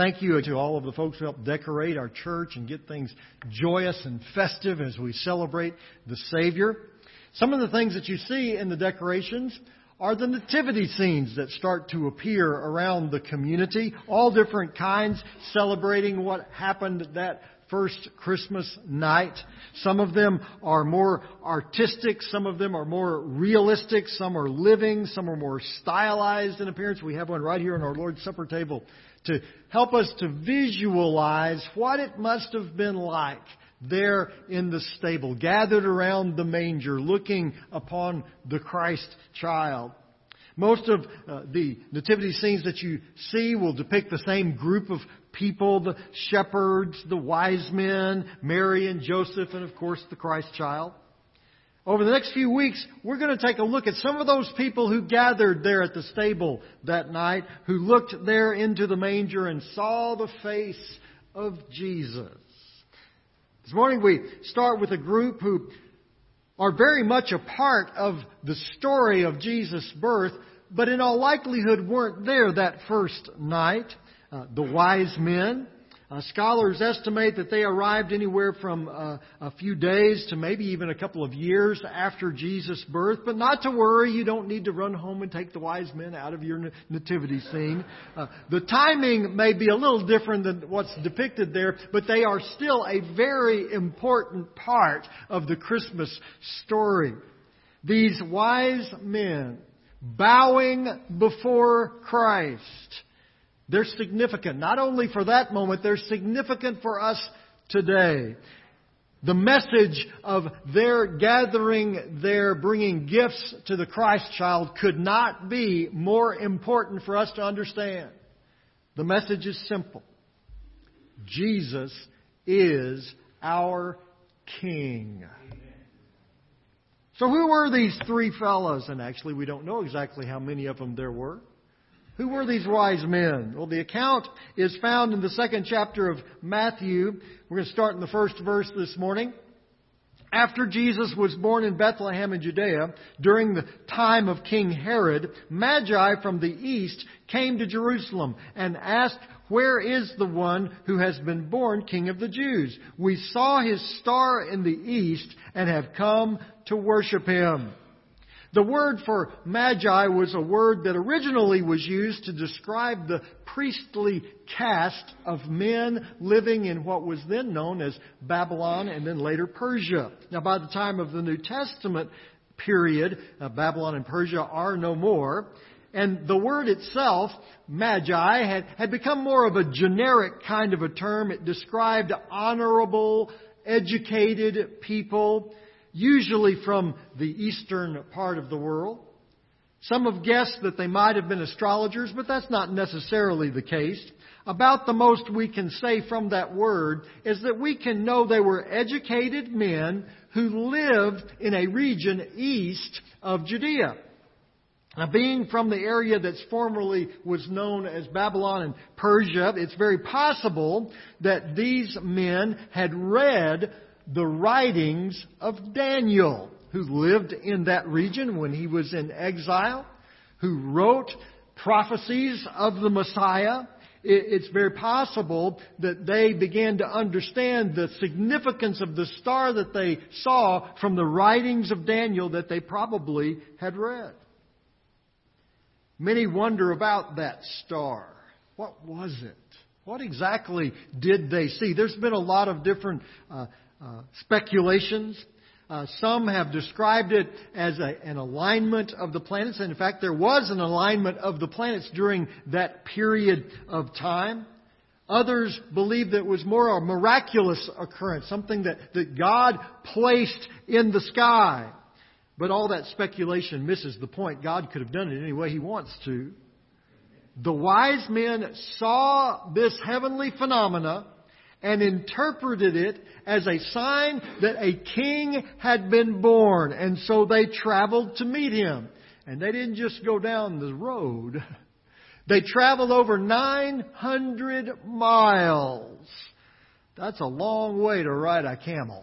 thank you to all of the folks who helped decorate our church and get things joyous and festive as we celebrate the Savior. Some of the things that you see in the decorations are the nativity scenes that start to appear around the community, all different kinds, celebrating what happened that first Christmas night. Some of them are more artistic, some of them are more realistic, some are living, some are more stylized in appearance. We have one right here on our Lord's Supper table to help us to visualize what it must have been like there in the stable, gathered around the manger, looking upon the Christ child. Most of uh, the nativity scenes that you see will depict the same group of people, the shepherds, the wise men, Mary and Joseph, and of course the Christ child. Over the next few weeks, we're going to take a look at some of those people who gathered there at the stable that night, who looked there into the manger and saw the face of Jesus. This morning we start with a group who are very much a part of the story of Jesus' birth, but in all likelihood weren't there that first night. Uh, the wise men, uh, scholars estimate that they arrived anywhere from uh, a few days to maybe even a couple of years after Jesus' birth. But not to worry, you don't need to run home and take the wise men out of your nativity scene. Uh, the timing may be a little different than what's depicted there, but they are still a very important part of the Christmas story. These wise men bowing before Christ they're significant, not only for that moment, they're significant for us today. The message of their gathering, their bringing gifts to the Christ child could not be more important for us to understand. The message is simple. Jesus is our King. So who were these three fellows? And actually we don't know exactly how many of them there were. Who were these wise men? Well, the account is found in the second chapter of Matthew. We're going to start in the first verse this morning. After Jesus was born in Bethlehem in Judea, during the time of King Herod, Magi from the east came to Jerusalem and asked, Where is the one who has been born King of the Jews? We saw his star in the east and have come to worship him. The word for magi was a word that originally was used to describe the priestly caste of men living in what was then known as Babylon and then later Persia. Now, by the time of the New Testament period, uh, Babylon and Persia are no more. And the word itself, magi, had, had become more of a generic kind of a term. It described honorable, educated people usually from the eastern part of the world. Some have guessed that they might have been astrologers, but that's not necessarily the case. About the most we can say from that word is that we can know they were educated men who lived in a region east of Judea. Now, being from the area that's formerly was known as Babylon and Persia, it's very possible that these men had read the writings of Daniel, who lived in that region when he was in exile, who wrote prophecies of the Messiah. It's very possible that they began to understand the significance of the star that they saw from the writings of Daniel that they probably had read. Many wonder about that star. What was it? What exactly did they see? There's been a lot of different uh, uh, speculations. Uh, some have described it as a, an alignment of the planets. And in fact, there was an alignment of the planets during that period of time. Others believe that it was more a miraculous occurrence, something that, that God placed in the sky. But all that speculation misses the point. God could have done it any way He wants to. The wise men saw this heavenly phenomena and interpreted it as a sign that a king had been born. And so they traveled to meet him. And they didn't just go down the road. They traveled over 900 miles. That's a long way to ride a camel.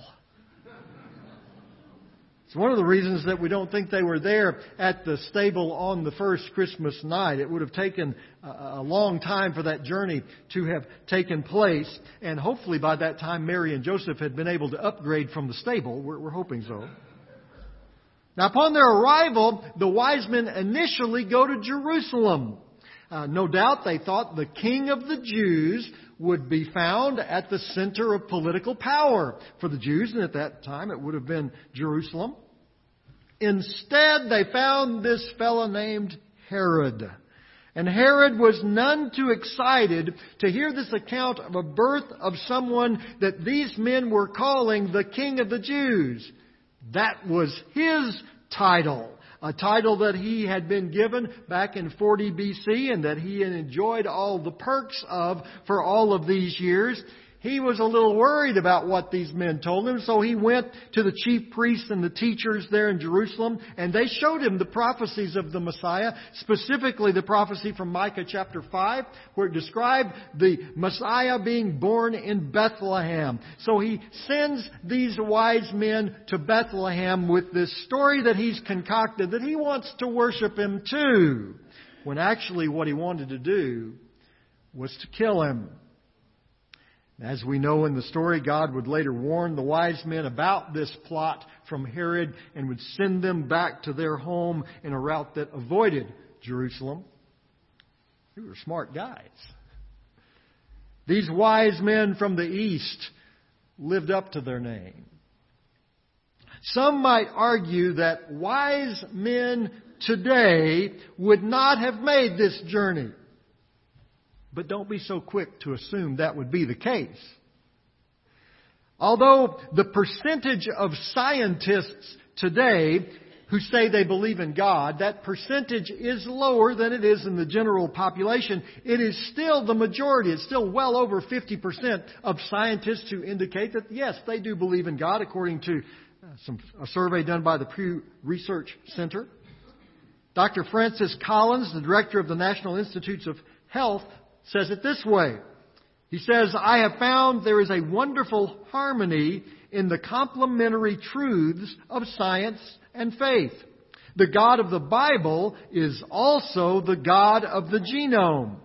It's one of the reasons that we don't think they were there at the stable on the first Christmas night. It would have taken a long time for that journey to have taken place, and hopefully by that time Mary and Joseph had been able to upgrade from the stable. We're, we're hoping so. Now, upon their arrival, the wise men initially go to Jerusalem. Uh, no doubt they thought the king of the Jews would be found at the center of political power for the Jews, and at that time it would have been Jerusalem. Instead, they found this fellow named Herod. And Herod was none too excited to hear this account of a birth of someone that these men were calling the King of the Jews. That was his title a title that he had been given back in 40 BC and that he had enjoyed all the perks of for all of these years he was a little worried about what these men told him, so he went to the chief priests and the teachers there in Jerusalem, and they showed him the prophecies of the Messiah, specifically the prophecy from Micah chapter 5, where it described the Messiah being born in Bethlehem. So he sends these wise men to Bethlehem with this story that he's concocted that he wants to worship him too, when actually what he wanted to do was to kill him. As we know in the story, God would later warn the wise men about this plot from Herod and would send them back to their home in a route that avoided Jerusalem. They were smart guys. These wise men from the east lived up to their name. Some might argue that wise men today would not have made this journey. But don't be so quick to assume that would be the case. Although the percentage of scientists today who say they believe in God, that percentage is lower than it is in the general population. It is still the majority. It's still well over 50% of scientists who indicate that yes, they do believe in God according to uh, some, a survey done by the Pew Research Center. Dr. Francis Collins, the director of the National Institutes of Health, says it this way. He says, I have found there is a wonderful harmony in the complementary truths of science and faith. The God of the Bible is also the God of the genome.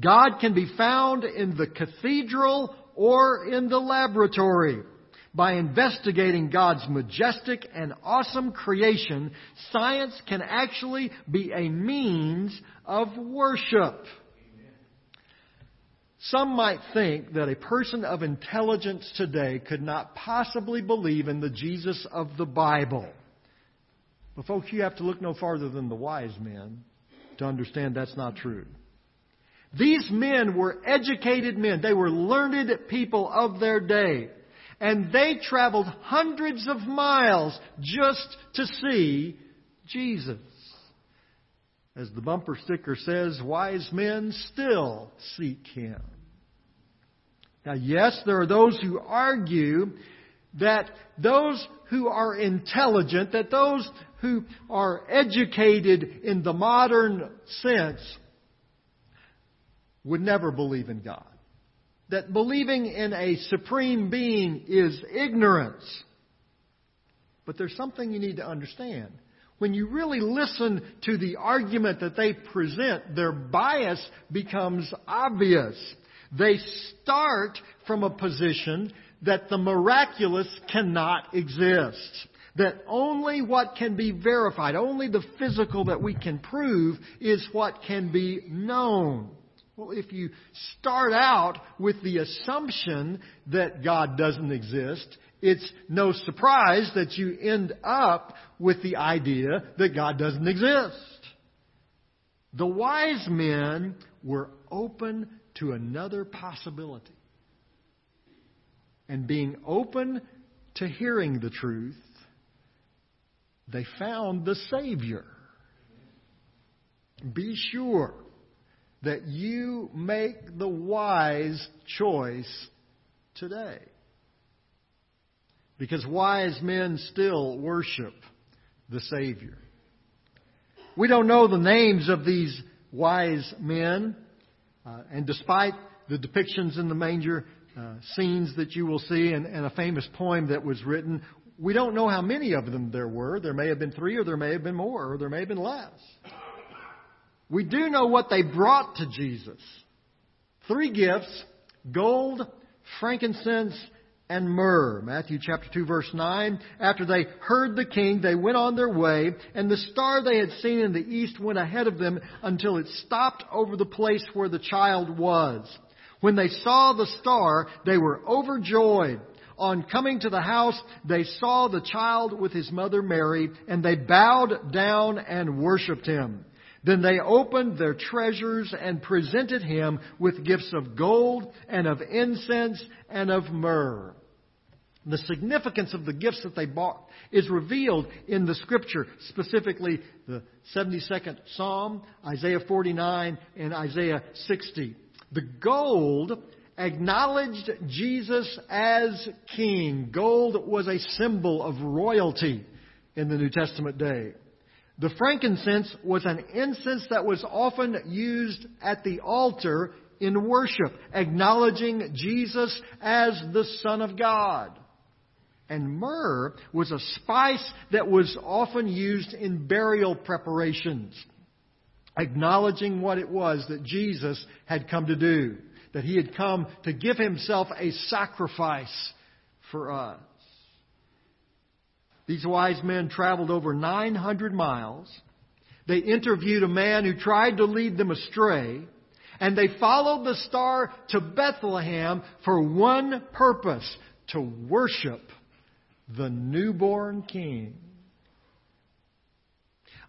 God can be found in the cathedral or in the laboratory. By investigating God's majestic and awesome creation, science can actually be a means of worship. Some might think that a person of intelligence today could not possibly believe in the Jesus of the Bible. But, folks, you have to look no farther than the wise men to understand that's not true. These men were educated men, they were learned people of their day. And they traveled hundreds of miles just to see Jesus. As the bumper sticker says, wise men still seek him. Now, yes, there are those who argue that those who are intelligent, that those who are educated in the modern sense, would never believe in God. That believing in a supreme being is ignorance. But there's something you need to understand. When you really listen to the argument that they present, their bias becomes obvious. They start from a position that the miraculous cannot exist. That only what can be verified, only the physical that we can prove is what can be known. Well, if you start out with the assumption that God doesn't exist, it's no surprise that you end up with the idea that God doesn't exist. The wise men were open to another possibility. And being open to hearing the truth, they found the Savior. Be sure that you make the wise choice today. Because wise men still worship the Savior. We don't know the names of these wise men. Uh, and despite the depictions in the manger, uh, scenes that you will see, and, and, a famous poem that was written, We don't know how many of them there were. There may have been three, or there may have been more, or there may have been less. We do know what they brought to Jesus three gifts gold, frankincense, and myrrh. Matthew chapter 2 verse 9. After they heard the king, they went on their way, and the star they had seen in the east went ahead of them until it stopped over the place where the child was. When they saw the star, they were overjoyed. On coming to the house, they saw the child with his mother Mary, and they bowed down and worshipped him. Then they opened their treasures and presented him with gifts of gold and of incense and of myrrh. The significance of the gifts that they bought is revealed in the scripture, specifically the 72nd Psalm, Isaiah 49, and Isaiah 60. The gold acknowledged Jesus as king. Gold was a symbol of royalty in the New Testament day. The frankincense was an incense that was often used at the altar in worship, acknowledging Jesus as the Son of God. And myrrh was a spice that was often used in burial preparations, acknowledging what it was that Jesus had come to do, that he had come to give himself a sacrifice for us. These wise men traveled over 900 miles. They interviewed a man who tried to lead them astray. And they followed the star to Bethlehem for one purpose to worship the newborn king.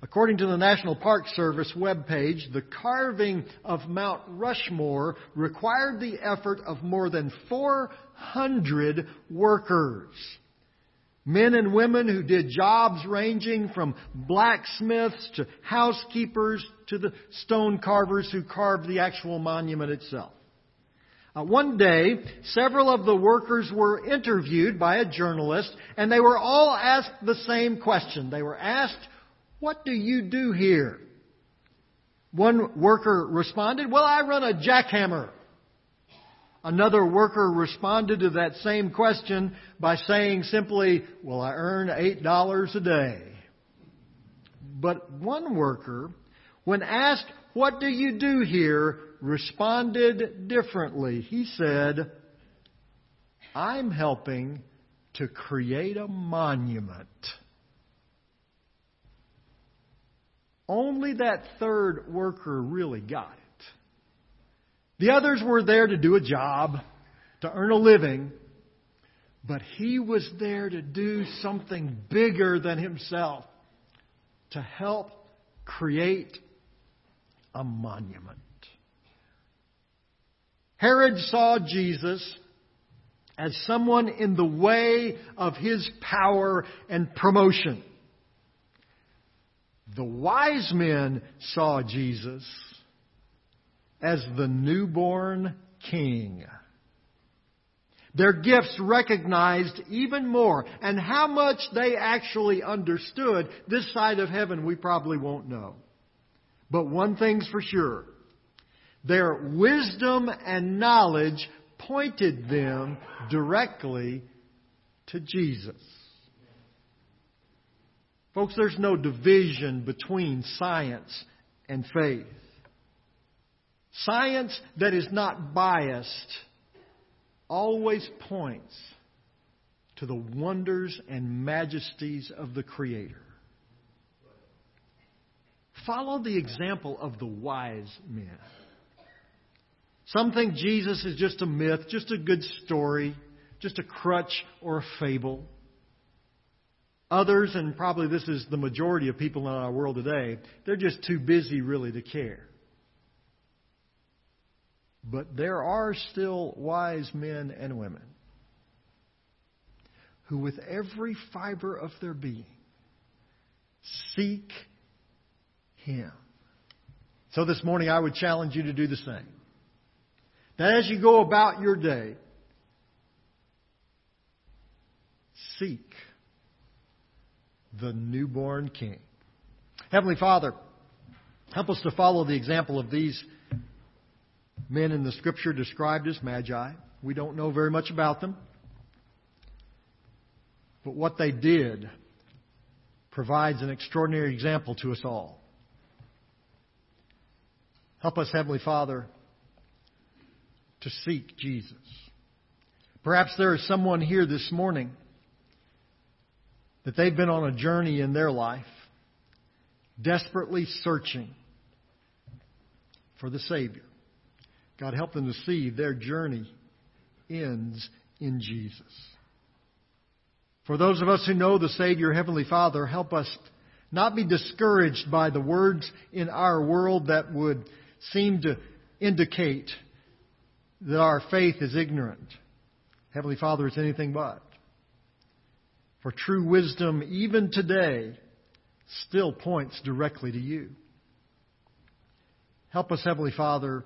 According to the National Park Service webpage, the carving of Mount Rushmore required the effort of more than 400 workers. Men and women who did jobs ranging from blacksmiths to housekeepers to the stone carvers who carved the actual monument itself. Uh, one day, several of the workers were interviewed by a journalist, and they were all asked the same question. They were asked, What do you do here? One worker responded, Well, I run a jackhammer. Another worker responded to that same question by saying simply, Well, I earn $8 a day. But one worker, when asked, What do you do here? responded differently. He said, I'm helping to create a monument. Only that third worker really got it. The others were there to do a job, to earn a living, but he was there to do something bigger than himself, to help create a monument. Herod saw Jesus as someone in the way of his power and promotion. The wise men saw Jesus as the newborn king. Their gifts recognized even more, and how much they actually understood this side of heaven we probably won't know. But one thing's for sure. Their wisdom and knowledge pointed them directly to Jesus. Folks, there's no division between science and faith. Science that is not biased always points to the wonders and majesties of the Creator. Follow the example of the wise men. Some think Jesus is just a myth, just a good story, just a crutch or a fable. Others, and probably this is the majority of people in our world today, they're just too busy really to care. But there are still wise men and women who, with every fiber of their being, seek Him. So this morning I would challenge you to do the same. That as you go about your day, seek the newborn King. Heavenly Father, help us to follow the example of these men in the scripture described as magi. We don't know very much about them. but what they did provides an extraordinary example to us all. Help us, Heavenly Father, to seek Jesus. Perhaps there is someone here this morning that they've been on a journey in their life, desperately searching for the Savior. God, help them to see their journey ends in Jesus. For those of us who know the Savior, Heavenly Father, help us not be discouraged by the words in our world that would seem to indicate that our faith is ignorant. Heavenly Father, it's anything but. For true wisdom, even today, still points directly to you. Help us, Heavenly Father,